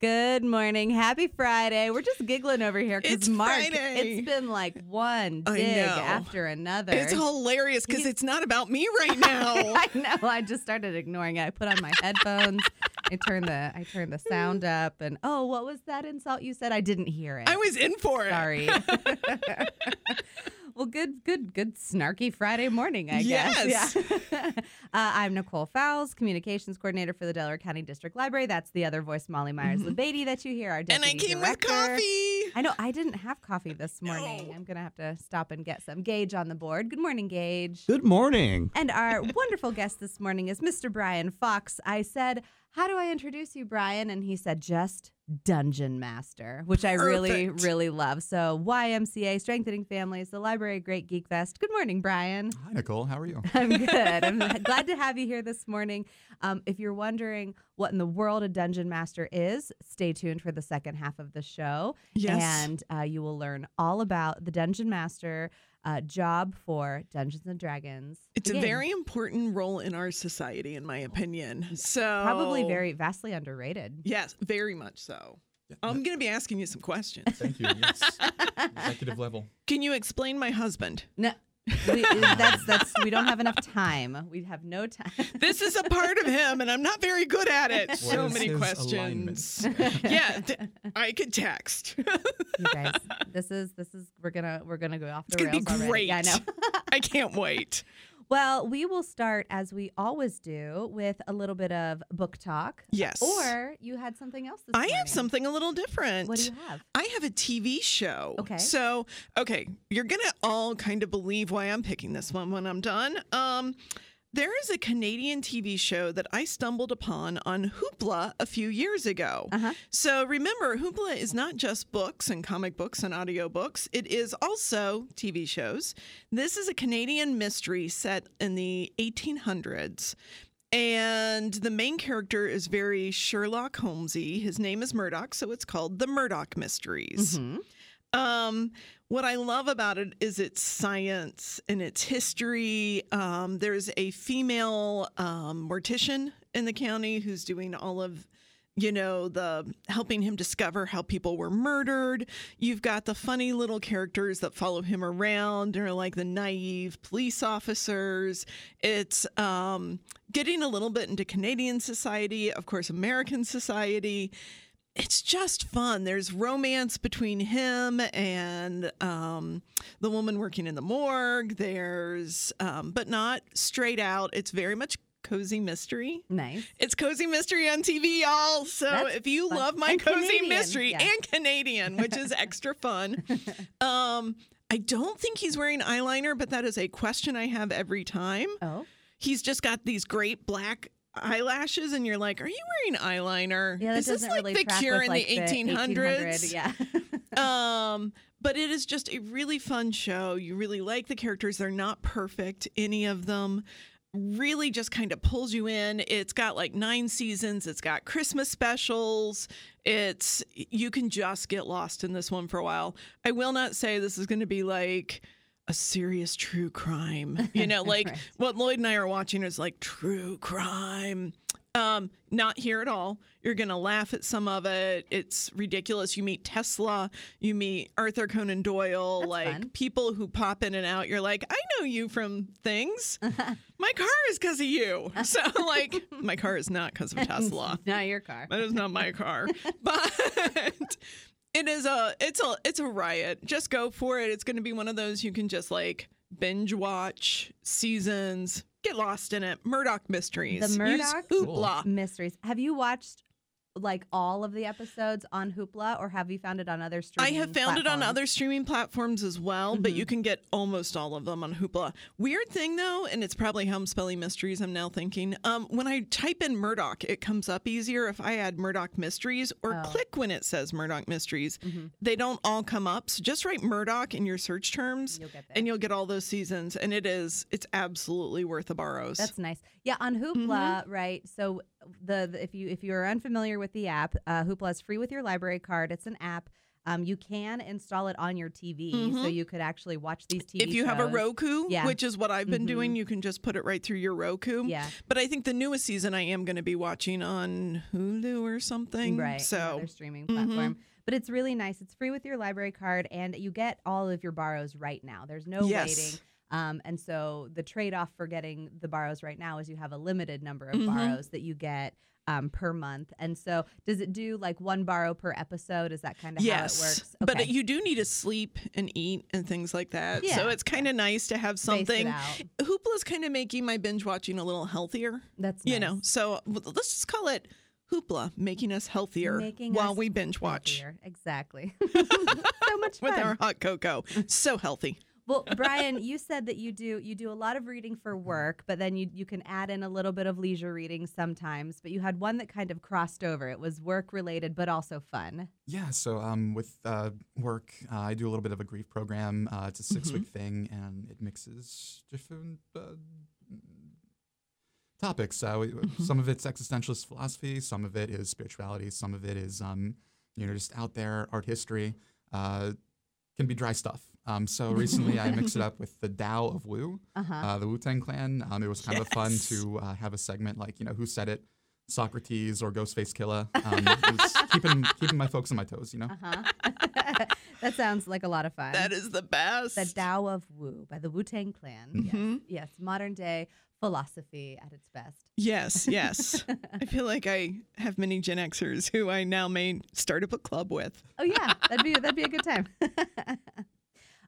Good morning. Happy Friday. We're just giggling over here because Mark, Friday. it's been like one dig after another. It's hilarious because it's not about me right now. I know. I just started ignoring it. I put on my headphones. I turned the I turned the sound hmm. up, and oh, what was that insult you said? I didn't hear it. I was in for it. sorry. well, good, good, good, snarky Friday morning, I Yes. guess. Yeah. uh, I'm Nicole Fowles, communications coordinator for the Delaware County District Library. That's the other voice, Molly Meyers-Labadie, that you hear. Our Mm-hmm. And I came director. with coffee. I know I didn't have coffee this morning. No. I'm gonna have to stop and get some. Gage on the board. Good morning, Gage. Good morning. And our wonderful guest this morning is Mr. Brian Fox. I said, How do I introduce you, Brian? And he said, Just Dungeon Master, which I really, Perfect. really love. So, YMCA, Strengthening Families, the Library Great GeekFest. Good morning, Brian. Hi, Nicole. How are you? I'm good. I'm glad to have you here this morning. Um, if you're wondering what in the world a dungeon master is, stay tuned for the second half of the show. Yes. And uh, you will learn all about the dungeon master uh, job for Dungeons and Dragons. It's the a very important role in our society, in my opinion. So probably very vastly underrated. yes, very much so. I'm going to be asking you some questions. Thank you. Yes. Executive level. Can you explain my husband? No. We, that's that's we don't have enough time. We have no time. This is a part of him, and I'm not very good at it. so many questions. yeah, th- I could text. You guys, this is this is we're gonna we're gonna go off the It's gonna be rails already. great. Yeah, I know. I can't wait. Well, we will start as we always do with a little bit of book talk. Yes. Or you had something else this I morning. have something a little different. What do you have? I have a TV show. Okay. So, okay, you're going to all kind of believe why I'm picking this one when I'm done. Um, there is a Canadian TV show that I stumbled upon on Hoopla a few years ago. Uh-huh. So remember, Hoopla is not just books and comic books and audiobooks, it is also TV shows. This is a Canadian mystery set in the 1800s. And the main character is very Sherlock Holmesy. His name is Murdoch, so it's called The Murdoch Mysteries. Mhm. Um, what I love about it is its science and its history. Um, there's a female um, mortician in the county who's doing all of, you know, the helping him discover how people were murdered. You've got the funny little characters that follow him around, or like the naive police officers. It's um, getting a little bit into Canadian society, of course, American society it's just fun. There's romance between him and um, the woman working in the morgue. There's, um, but not straight out. It's very much cozy mystery. Nice. It's cozy mystery on TV, y'all. So That's if you fun. love my And cozy Canadian, mystery yeah. and Canadian, which is extra fun, um, I don't think he's wearing eyeliner, but that is a question I have every time Oh. he's just got these great black eyelashes and you're like are you wearing eyeliner? Yeah, that is this like really the cure in like, the 1800s Yeah. um but it is just a really fun show. You really like the characters. They're not perfect any of them. Really just kind of pulls you in. It's got like nine seasons. It's got christmas specials. It's you can just get lost in this one for a while. I will not say this is going to be like a serious true crime you know like Right. what lloyd and i are watching is like true crime um, not here at all. You're gonna laugh at some of it. It's ridiculous. You meet Tesla, you meet Arthur Conan Doyle, That's like fun. people who pop in and out. You're like, I know you from things. my car is because of you. So like, my car is not because of Tesla. not your car. That is not my car, but it is a it's a it's a riot. Just go for it. It's going to be one of those you can just like binge watch seasons, get lost in it. Murdoch mysteries. The Use Murdoch? Hoopla. Mysteries. Have you watched like all of the episodes on Hoopla, or have you found it on other streaming? I have found it on other streaming platforms as well, but Mhm. you can get almost all of them on Hoopla. Weird thing though, and it's probably how I'm spelling mysteries. I'm now thinking. Um, when I type in Murdoch, it comes up easier if I add Murdoch mysteries or Oh. click when it says Murdoch mysteries. Mhm. They don't all come up. So just write Murdoch in your search terms. You'll and you'll get all those seasons and it is it's absolutely worth the borrows That's nice. Yeah, on Hoopla, right? So the, the if you if you're unfamiliar with the app, uh, Hoopla is free with your library card. It's an app. Um, you can install it on your TV, so Mhm. you could actually watch these TV if you have a. Roku, Yeah. which is what I've been Mhm. doing, you can just put it right through your Roku. yeah, But I think the newest season I am going to be watching on Hulu or something. right, So another streaming Mhm. platform. But it's really nice. It's free with your library card, and you get all of your borrows right now. There's no Yes. waiting. Um, and so the trade off for getting the borrows right now is you have a limited number of Mhm. borrows that you get um, per month. And so does it do like one borrow per episode? Is that kind of yes, how it works? but you do need to sleep and eat and things like that. Yeah. So it's kind of nice to have something. out. Hoopla's kind of making my binge watching a little healthier. That's You nice. know, so let's just call it Hoopla, making us healthier Making while us we binge watch Healthier. Exactly. so much with our hot cocoa. so healthy. Well, Brian, you said that you do you do a lot of reading for work, but then you you can add in a little bit of leisure reading sometimes. But you had one that kind of crossed over. It was work related, but also fun. Yeah, so um, with uh, work, uh, I do a little bit of a grief program. Uh, it's a 6 week thing, and it mixes different uh, topics. Uh, we, Some of it's existentialist philosophy, some of it is spirituality, some of it is um, you know just out there art history. Uh, can be dry stuff. Um, so recently, I mixed it up with the Tao of Wu, Uh-huh. uh, the Wu Tang Clan. Um, it was kind of fun to uh, have a segment like you know who said it, Socrates or Ghostface Killah. Um, keeping keeping my folks on my toes, you know. Uh-huh. that sounds like a lot of fun. That is the best. the Tao of Wu by the Wu Tang Clan. Mhm. Yes, yes, modern day philosophy at its best. Yes, yes. I feel like I have many Gen Xers who I now may start a book club with. Oh yeah, that'd be that'd be a good time.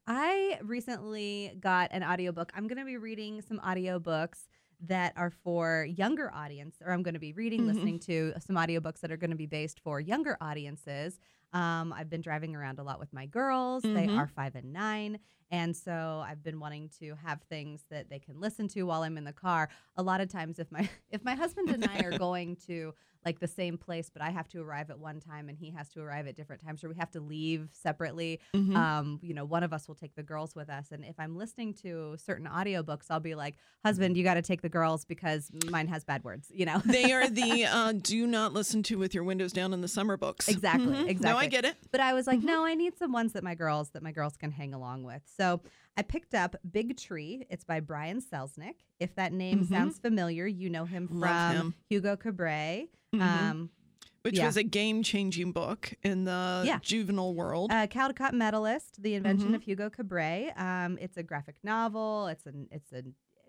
I recently got an audiobook. I'm going to be reading some audiobooks that are for younger audience or I'm going to be reading Mhm. listening to some audiobooks that are going to be based for younger audiences. Um, I've been driving around a lot with my girls. They Mhm. are 5 and 9 and so I've been wanting to have things that they can listen to while I'm in the car. A lot of times if my if my husband and I are going to like the same place, but I have to arrive at one time and he has to arrive at different times, or we have to leave separately. Mhm. Um, you know, one of us will take the girls with us. And if I'm listening to certain audiobooks, I'll be like, husband, you got to take the girls because mine has bad words, you know? they are the uh, do not listen to with your windows down in the summer books. Exactly, Mhm. No, I exactly. get it. But I was like, no, I need some ones that my girls that my girls can hang along with. So I picked up Big Tree. It's by Brian Selznick. If that name Mhm. sounds familiar, you know him from him. Hugo Cabret. Mhm. Um, Which yeah. was a game changing book in the Yeah. juvenile world. Uh, Caldecott medalist, The Invention Mhm. of Hugo Cabret. Um, it's a graphic novel. It's an it's a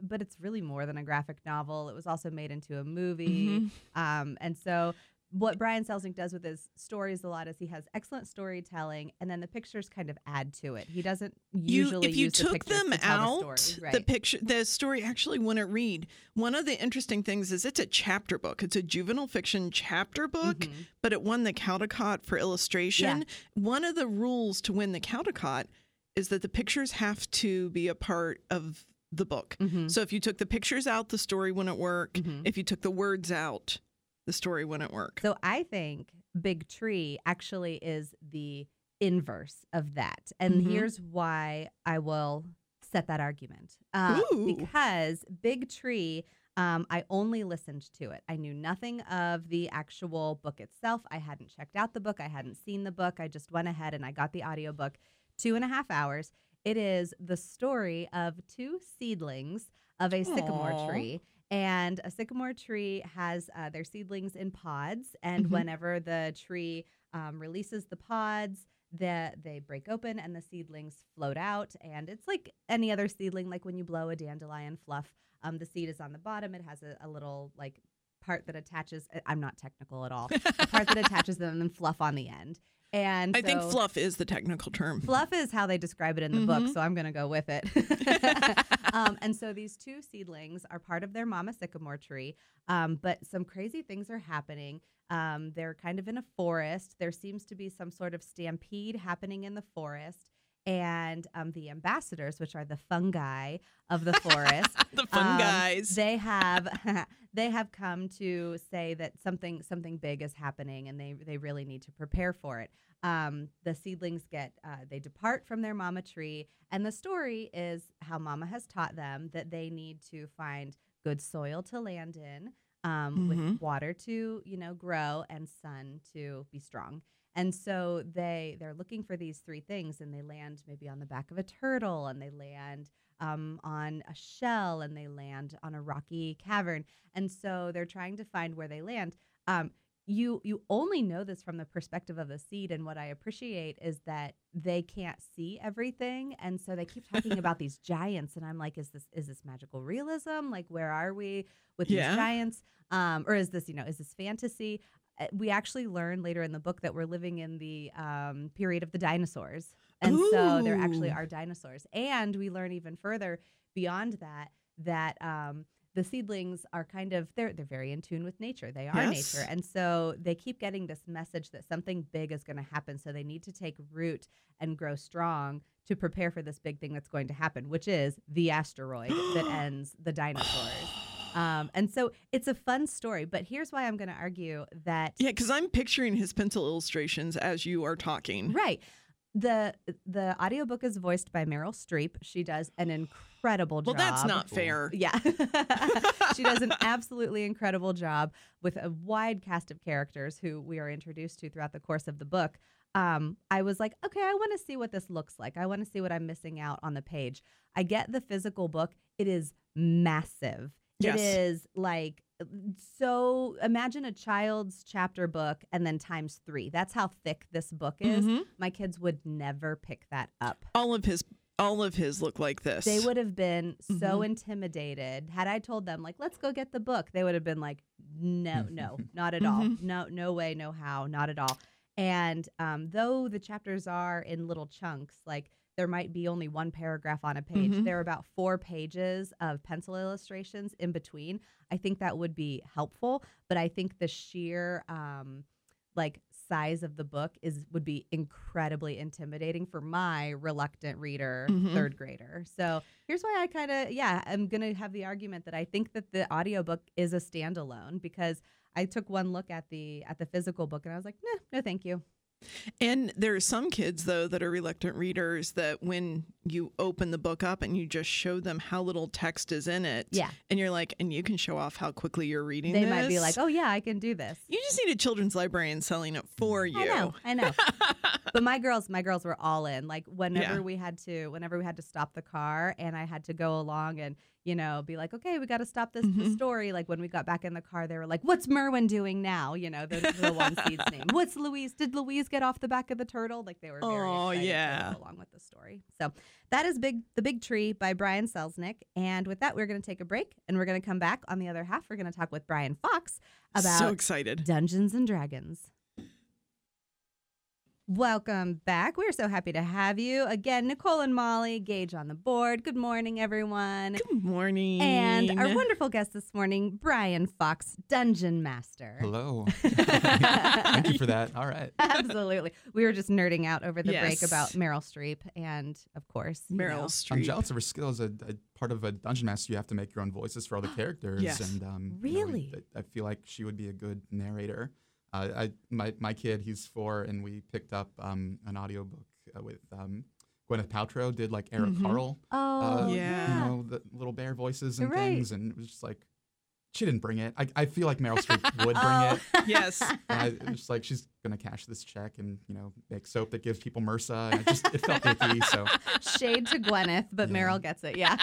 but it's really more than a graphic novel. It was also made into a movie. Mhm. Um, and so what Brian Selznick does with his stories a lot is he has excellent storytelling, and then the pictures kind of add to it. He doesn't You, usually if you use the took them to out, the story. Right. the picture, the story actually wouldn't read. One of the interesting things is it's a chapter book. It's a juvenile fiction chapter book, Mhm. but it won the Caldecott for illustration. One of the rules to win the Caldecott is that the pictures have to be a part of the book. Mhm. So if you took the pictures out, the story wouldn't work. Mhm. If you took the words out, the story wouldn't work. So I think Big Tree actually is the inverse of that. And Mhm. here's why I will set that argument. Uh, because Big Tree, um, I only listened to it. I knew nothing of the actual book itself. I hadn't checked out the book. I hadn't seen the book. I just went ahead and I got the audiobook. Two and a half hours. It is the story of two seedlings of a sycamore tree. And a sycamore tree has uh, their seedlings in pods. And Mhm. whenever the tree um, releases the pods, the, they break open and the seedlings float out. And it's like any other seedling, like when you blow a dandelion fluff, um, the seed is on the bottom. It has a, a little like part that attaches. I'm not technical at all. the part that attaches them and then fluff on the end. And I think fluff is the technical term. Fluff is how they describe it in the book, Mhm. so I'm going to go with it. um, and so these two seedlings are part of their mama sycamore tree, um, but some crazy things are happening. Um, they're kind of in a forest. There seems to be some sort of stampede happening in the forest. And um, the ambassadors, which are the fungi of the forest, the fungi. um. They have they have come to say that something something big is happening, and they they really need to prepare for it. Um, the seedlings get uh, they depart from their mama tree, and the story is how mama has taught them that they need to find good soil to land in, um, Mhm. with water to you know grow, and sun to be strong. And so they they're looking for these three things, and they land maybe on the back of a turtle, and they land um, on a shell, and they land on a rocky cavern. And so they're trying to find where they land. Um, you you only know this from the perspective of the seed and what i appreciate is that they can't see everything and so they keep talking about these giants and i'm like is this is this magical realism like where are we with Yeah. these giants um or is this you know is this fantasy we actually learn later in the book that we're living in the um, period of the dinosaurs and so there actually Ooh. are dinosaurs and we learn even further beyond that that um, the seedlings are kind of they're they're very in tune with nature. They are Yes. nature, and so they keep getting this message that something big is going to happen. So they need to take root and grow strong to prepare for this big thing that's going to happen, which is the asteroid that ends the dinosaurs. Um, and so it's a fun story, but here's why I'm going to argue that Yeah, because I'm picturing his pencil illustrations as you are talking. Right. The the audiobook is voiced by Meryl Streep. She does an incredible job. Well, that's not fair. Yeah. she does an absolutely incredible job with a wide cast of characters who we are introduced to throughout the course of the book. Um, I was like, okay, I want to see what this looks like. I want to see what I'm missing out on the page. I get the physical book. It is massive. Yes. It is like so imagine a child's chapter book and then times 3. That's how thick this book is. Mhm. My kids would never pick that up. All of his all of his look like this. They would have been so Mhm. intimidated. Had I told them like, "Let's go get the book," they would have been like, "No, no, not at all. Mhm. No, no way, no how, not at all." And um, though the chapters are in little chunks, like there might be only one paragraph on a page, Mhm. there are about four pages of pencil illustrations in between. I think that would be helpful, but I think the sheer um, like size of the book is would be incredibly intimidating for my reluctant reader Mhm. third grader so here's why i kind of yeah i'm gonna have the argument that i think that the audiobook is a standalone because i took one look at the at the physical book and i was like nah, no thank you And there are some kids though that are reluctant readers that when you open the book up and you just show them how little text is in it, Yeah. and you're like, and you can show off how quickly you're reading. they might be like oh yeah i can do this you just need a children's librarian selling it for you. I know, I know. but my girls, my girls were all in. Like whenever Yeah. we had to, whenever we had to stop the car, and I had to go along and you know be like, okay, we got to stop this, Mhm. story. Like when we got back in the car, they were like, "What's Merwin doing now?" You know, the, the one seed's name. What's Louise? Did Louise get off the back of the turtle? Like they were very Oh, yeah. to go along with the story. So that is big, the big tree by Brian Selznick. And with that, we're going to take a break, and we're going to come back on the other half. We're going to talk with Brian Fox about so excited. Dungeons and Dragons. Welcome back. We're so happy to have you again, Nicole and Molly. Gage on the board. Good morning, everyone. Good morning. And our wonderful guest this morning, Brian Fox, Dungeon Master. Hello. Thank you for that. All right. Absolutely. We were just nerding out over the break about Meryl Streep, and of course, you Meryl Streep. I'm jealous of her skills. A, a part of a dungeon master, you have to make your own voices for all the characters. Yes. And um, you know, Really? I, I feel like she would be a good narrator. Uh, I my my kid, he's four, and we picked up um, an audiobook uh, with um, Gwyneth Paltrow. Did like Eric Mhm. Carle, Oh, uh, yeah. you know, the little bear voices and Right. things, and it was just like she didn't bring it. I, I feel like Meryl Streep would bring Oh. it. yes. And I it was just like she's gonna cash this check and you know make soap that gives people MRSA. And it just it felt icky. So Shade to Gwyneth, but Yeah. Meryl gets it. Yeah.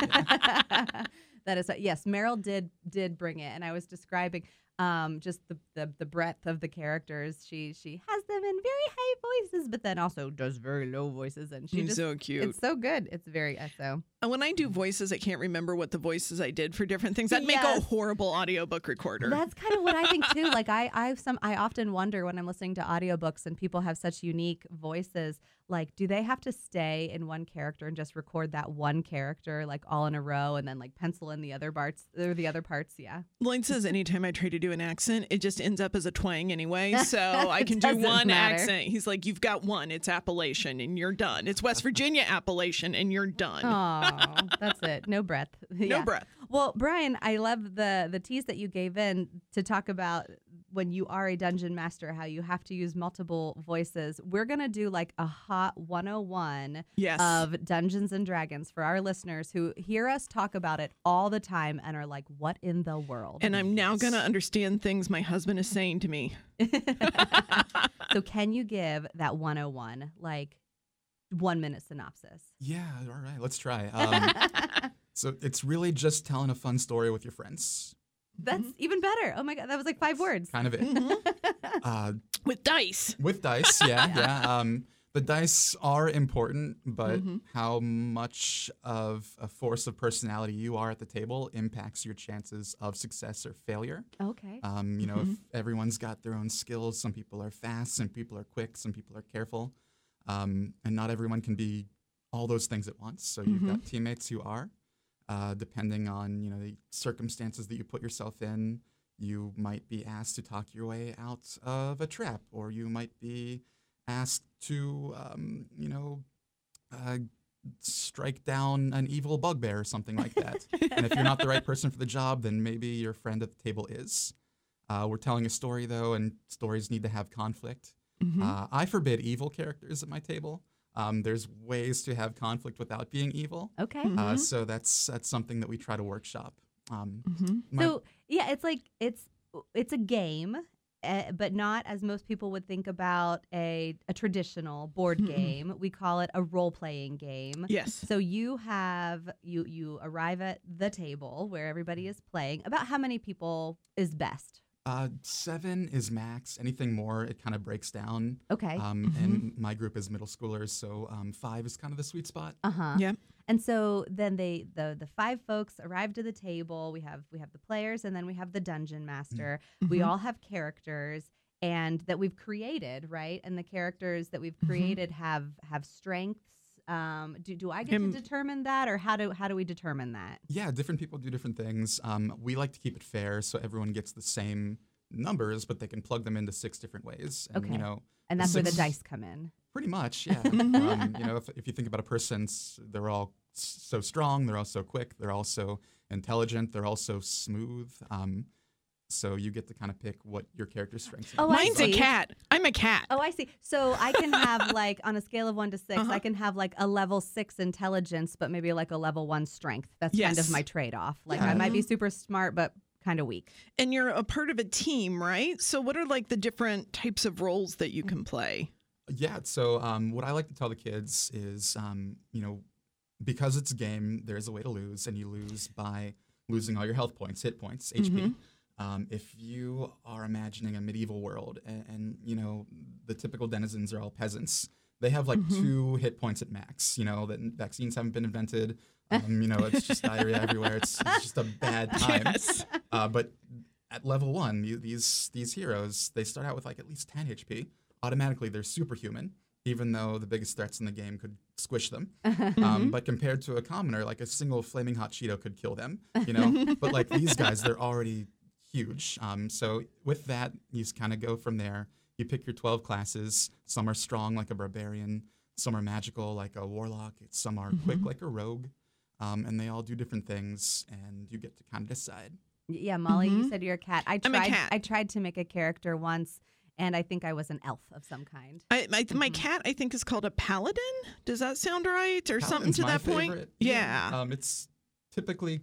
that is yes, Meryl did did bring it and I was describing um just the, the the breadth of the characters. She she has them in very high voices but then also does very low voices and She's so cute. it's so good. It's very so. And when I do voices, I can't remember what the voices I did for different things. I'd make a horrible audiobook recorder. That's kind of what I think too. Like I, I some, I often wonder when I'm listening to audiobooks and people have such unique voices. Like, do they have to stay in one character and just record that one character like all in a row, and then like pencil in the other parts or the other parts? Yeah, Lloyd says anytime I try to do an accent, it just ends up as a twang anyway. So I can do one matter. accent. He's like, You've got one. It's Appalachian and you're done. It's West Virginia Appalachian and you're done. oh, that's it. No breath. no Yeah. breath. Well, Brian, I love the the tease that you gave in to talk about when you are a dungeon master, how you have to use multiple voices. We're gonna do like a hot 101 Yes. of Dungeons and Dragons for our listeners who hear us talk about it all the time and are like, "What in the world?" and I'm now going to understand things my husband is saying to me. so, can you give that 101 like one minute synopsis? Yeah, all right, let's try. Um, so it's really just telling a fun story with your friends. That's even better. Oh my god, that was like five words. Kind of it. uh, With dice. with dice, yeah, yeah. Um, the dice are important, but Mhm. how much of a force of personality you are at the table impacts your chances of success or failure. Okay. Um, you know, if everyone's got their own skills, some people are fast, some people are quick, some people are careful, um, and not everyone can be all those things at once. So you've got teammates who are, uh, depending on you know the circumstances that you put yourself in. You might be asked to talk your way out of a trap, or you might be asked to, um, you know, uh, strike down an evil bugbear or something like that. and if you're not the right person for the job, then maybe your friend at the table is. Uh, we're telling a story though, and stories need to have conflict. Mm-hmm. Uh, I forbid evil characters at my table. Um, there's ways to have conflict without being evil. Okay. Uh, so that's that's something that we try to workshop. Um, Mm-hmm. my- So yeah, it's like it's it's a game, uh, but not as most people would think about a a traditional board game. We call it a role playing game. Yes. So you have you you arrive at the table where everybody is playing. About how many people is best? Uh, seven is max. Anything more, it kind of breaks down. Okay. Um, And my group is middle schoolers, so um, five is kind of the sweet spot. Uh huh. Yeah. And so then they the the five folks arrive to the table. We have we have the players and then we have the dungeon master. We Mhm. all have characters and that we've created, right? And the characters that we've Mhm. created have have strengths. Um, do do I get Em- to determine that, or how do how do we determine that? Yeah, different people do different things. Um, we like to keep it fair so everyone gets the same numbers, but they can plug them into six different ways. And, Okay. You know, And that's where the dice come in. pretty much, yeah. um, you know, if, if you think about a person, they're all so strong, they're all so quick, they're all so intelligent, they're all so smooth. Um, so you get to kind of pick what your character's strengths Oh, are. I Mine's a cat. I'm a cat. Oh, I see. So I can have like on a scale of one to 6 Uh-huh. I can have like a level six intelligence, but maybe like a level one strength. That's kind of my trade off. Like Yeah. I might be super smart, but kind of weak. And you're a part of a team, right? So what are like the different types of roles that you can play? Yeah. So um, what I like to tell the kids is, um, you know, because it's a game, there's a way to lose, and you lose by losing all your health points, hit points, HP. Um, if you are imagining a medieval world, and, and you know the typical denizens are all peasants, they have like two hit points at max. You know that vaccines haven't been invented. Um, you know it's just diarrhea everywhere. It's, it's just a bad time. Yes. Uh, but at level one, you, these these heroes they start out with like at least 10 HP. Automatically, they're superhuman, even though the biggest threats in the game could squish them. Um, but compared to a commoner, like a single flaming hot Cheeto could kill them. You know, but like these guys, they're already huge. Um, so with that, you kind of go from there. You pick your 12 classes. Some are strong, like a barbarian. Some are magical, like a warlock. Some are quick, like a rogue. Um, and they all do different things, and you get to kind of decide. Yeah, Molly, you Mhm. said you're a cat. I I'm a tried. cat. I tried to make a character once, and I think I was an elf of some kind. I, my, my cat, I think, is called a paladin. Does that sound right, or something to my that point? favorite. Yeah. Um, it's typically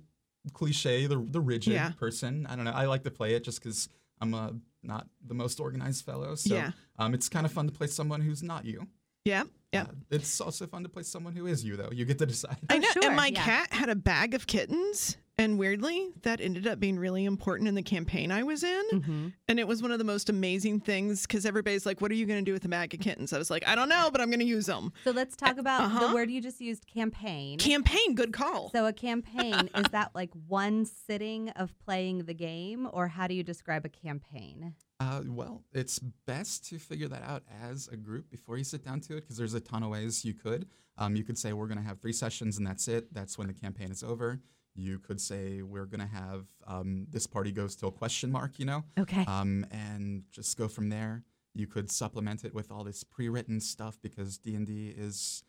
cliche, the the rigid Yeah. person. I don't know. I like to play it just because I'm a not the most organized fellow. So Yeah. um, it's kind of fun to play someone who's not you. Yeah. Yeah. Uh, it's also fun to play someone who is you, though. You get to decide. I Oh, know. sure, and my yeah. cat had a bag of kittens, and weirdly, that ended up being really important in the campaign I was in. Mm-hmm. And it was one of the most amazing things because everybody's like, "What are you going to do with a bag of kittens?" I was like, "I don't know, but I'm going to use them." So let's talk about uh-huh. the word you just used, campaign. Campaign, good call. so a campaign is that like one sitting of playing the game, or how do you describe a campaign? Uh, well, it's best to figure that out as a group before you sit down to it because there's a ton of ways you could. Um, you could say we're going to have three sessions and that's it. That's when the campaign is over. You could say we're going to have um, this party goes till question mark, you know, Okay. um, and just go from there. You could supplement it with all this pre-written stuff because D and D is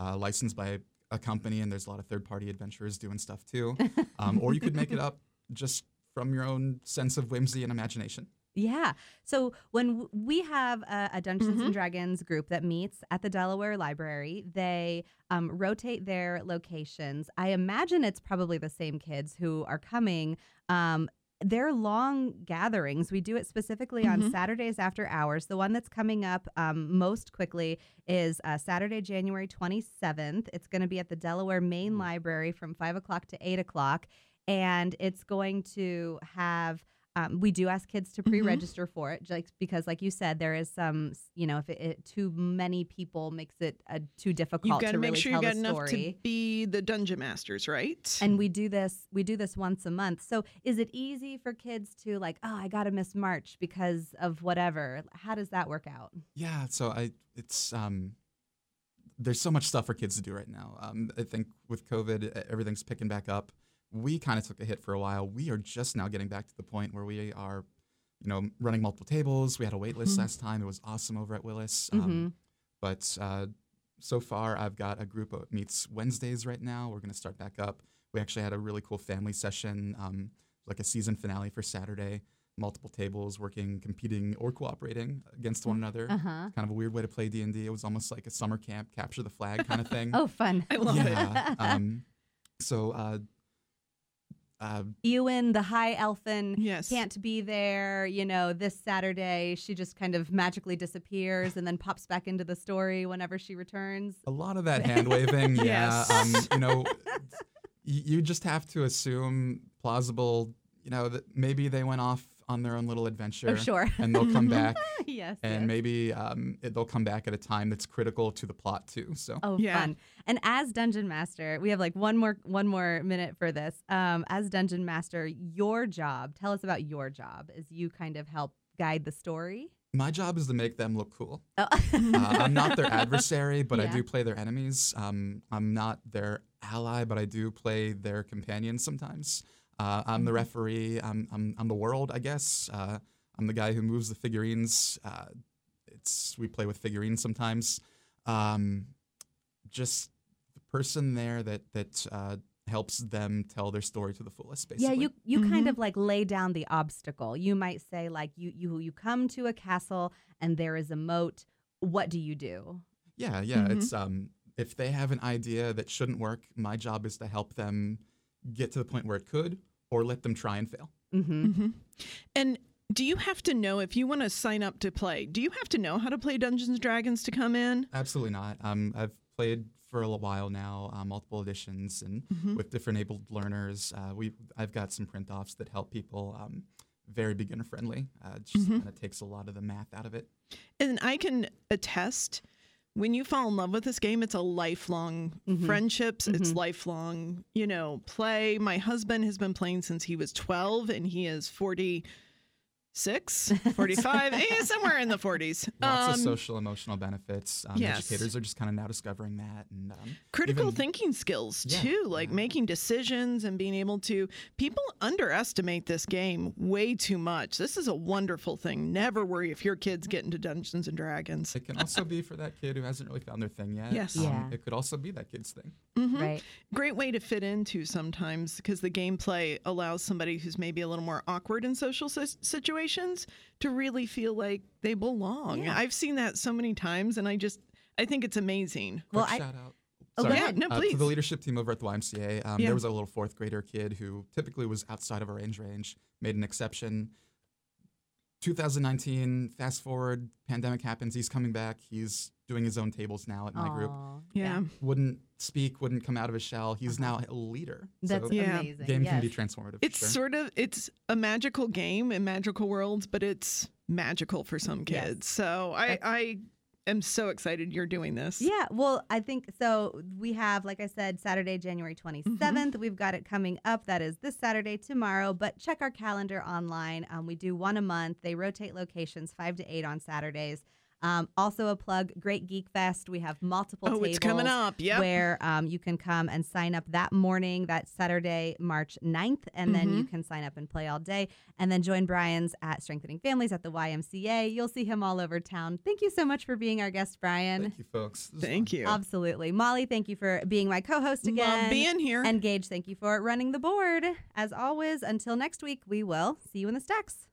uh, licensed by a company and there's a lot of third-party adventurers doing stuff too. Um, or you could make it up just from your own sense of whimsy and imagination. Yeah. So when we have a, a Dungeons Mhm. and Dragons group that meets at the Delaware Library, they um, rotate their locations. I imagine it's probably the same kids who are coming. Um, they're long gatherings. We do it specifically on Mhm. Saturdays after hours. The one that's coming up um, most quickly is uh, Saturday, January 27th. It's going to be at the Delaware Main Library from 5 o'clock to 8 o'clock. And it's going to have um, we do ask kids to Mhm. pre-register for it, like because, like you said, there is some, you know, if it, it, too many people makes it uh, too difficult You've got to to make really sure tell you got enough to be the dungeon masters, right? and we do this, we do this once a month. So, is it easy for kids to like, oh, I got to miss March because of whatever? How does that work out? Yeah, so I it's um there's so much stuff for kids to do right now. Um, I think with COVID, e- everything's picking back up. We kind of took a hit for a while. We are just now getting back to the point where we are, you know, running multiple tables. We had a wait list Mhm. last time. It was awesome over at Willis. Um, but uh, so far, I've got a group that meets Wednesdays right now. We're going to start back up. We actually had a really cool family session, um, like a season finale for Saturday. Multiple tables, working, competing, or cooperating against one another. Uh huh. Kind of a weird way to play D and D. It was almost like a summer camp, capture the flag kind of thing. Oh, fun. I love it. um, so, uh, uh, Ewan, the high elfin, Yes. can't be there. You know, this Saturday, she just kind of magically disappears and then pops back into the story whenever she returns. a lot of that hand waving. yeah. Yes. Um, you know, you just have to assume plausible. You know that maybe they went off on their own little adventure. Oh, sure. And they'll come back, yes. and yes. maybe um, it, they'll come back at a time that's critical to the plot too. So. Oh, Yeah. fun! And as dungeon master, we have like one more one more minute for this. Um, as dungeon master, your job. Tell us about your job. Is you kind of help guide the story. My job is to make them look cool. Oh. Uh, I'm not their adversary, but I do play their enemies. Um, I'm not their ally, but I do play their companion sometimes. Uh, I'm Mm-hmm. the referee. I'm, I'm, I'm the world, I guess. Uh, I'm the guy who moves the figurines. Uh, it's we play with figurines sometimes. Um, just the person there that that uh, helps them tell their story to the fullest. Basically. Yeah, you you kind Mhm. of like lay down the obstacle. You might say like you you you come to a castle and there is a moat. What do you do? Yeah, yeah. Mhm. It's um if they have an idea that shouldn't work, my job is to help them get to the point where it could or let them try and fail. Mm-hmm. hmm And do you have to know if you want to sign up to play? Do you have to know how to play Dungeons and Dragons to come in? Absolutely not. Um I've played for a little while now, uh, multiple editions and Mhm. with different abled learners. Uh, we I've got some print offs that help people um very beginner friendly. Uh, it just Mhm. kind of takes a lot of the math out of it. And I can attest when you fall in love with this game, it's a lifelong Mhm. friendships. It's Mhm. lifelong, you know, play. My husband has been playing since he was 12 and he is 46, 45, eh, somewhere in the 40s. Lots of Um, social emotional benefits. Um, yes. Educators are just kind of now discovering that and um, critical even- thinking skills Yeah, too like yeah. making decisions and being able to people underestimate this game way too much this is a wonderful thing never worry if your kids get into dungeons and dragons It can also be for that kid who hasn't really found their thing yet. Yes. Um, Yeah. It could also be that kid's thing. Mhm. Right. great way to fit into sometimes because the gameplay allows somebody who's maybe a little more awkward in social si- situations to really feel like they belong Yeah. i've seen that so many times and i just i think it's amazing Well, Quick I- shout out. Oh, Sorry. ahead. no Uh, please to the leadership team over at the YMCA, um, Yeah. there was a little fourth grader kid who typically was outside of our range range, made an exception. 2019, fast forward, pandemic happens, he's coming back. He's doing his own tables now at my group. Aw, yeah, Wouldn't speak, wouldn't come out of his shell. He's Uh-huh. now a leader. That's so Yeah. amazing. game yes. can be transformative. It's sure. sort of it's a magical game in magical worlds, but it's magical for some Yes. kids. So I That's- I am so excited you're doing this. Yeah, well, I think so. We have, like I said, Saturday, January 27th. We've got it coming up. That is this Saturday, tomorrow. But check our calendar online. Um, we do one a month. They rotate locations, five to eight on Saturdays. Um, also, a plug Great GeekFest. We have multiple Oh, tables it's coming up. Yep. where um, you can come and sign up that morning, that Saturday, March 9th. And then Mm-hmm. you can sign up and play all day. And then join Brian's at Strengthening Families at the YMCA. You'll see him all over town. Thank you so much for being our guest, Brian. Thank you, folks. Thank fun. you. Absolutely. Molly, thank you for being my co host again. Love being here. and Gage, thank you for running the board. As always, until next week, we will see you in the stacks.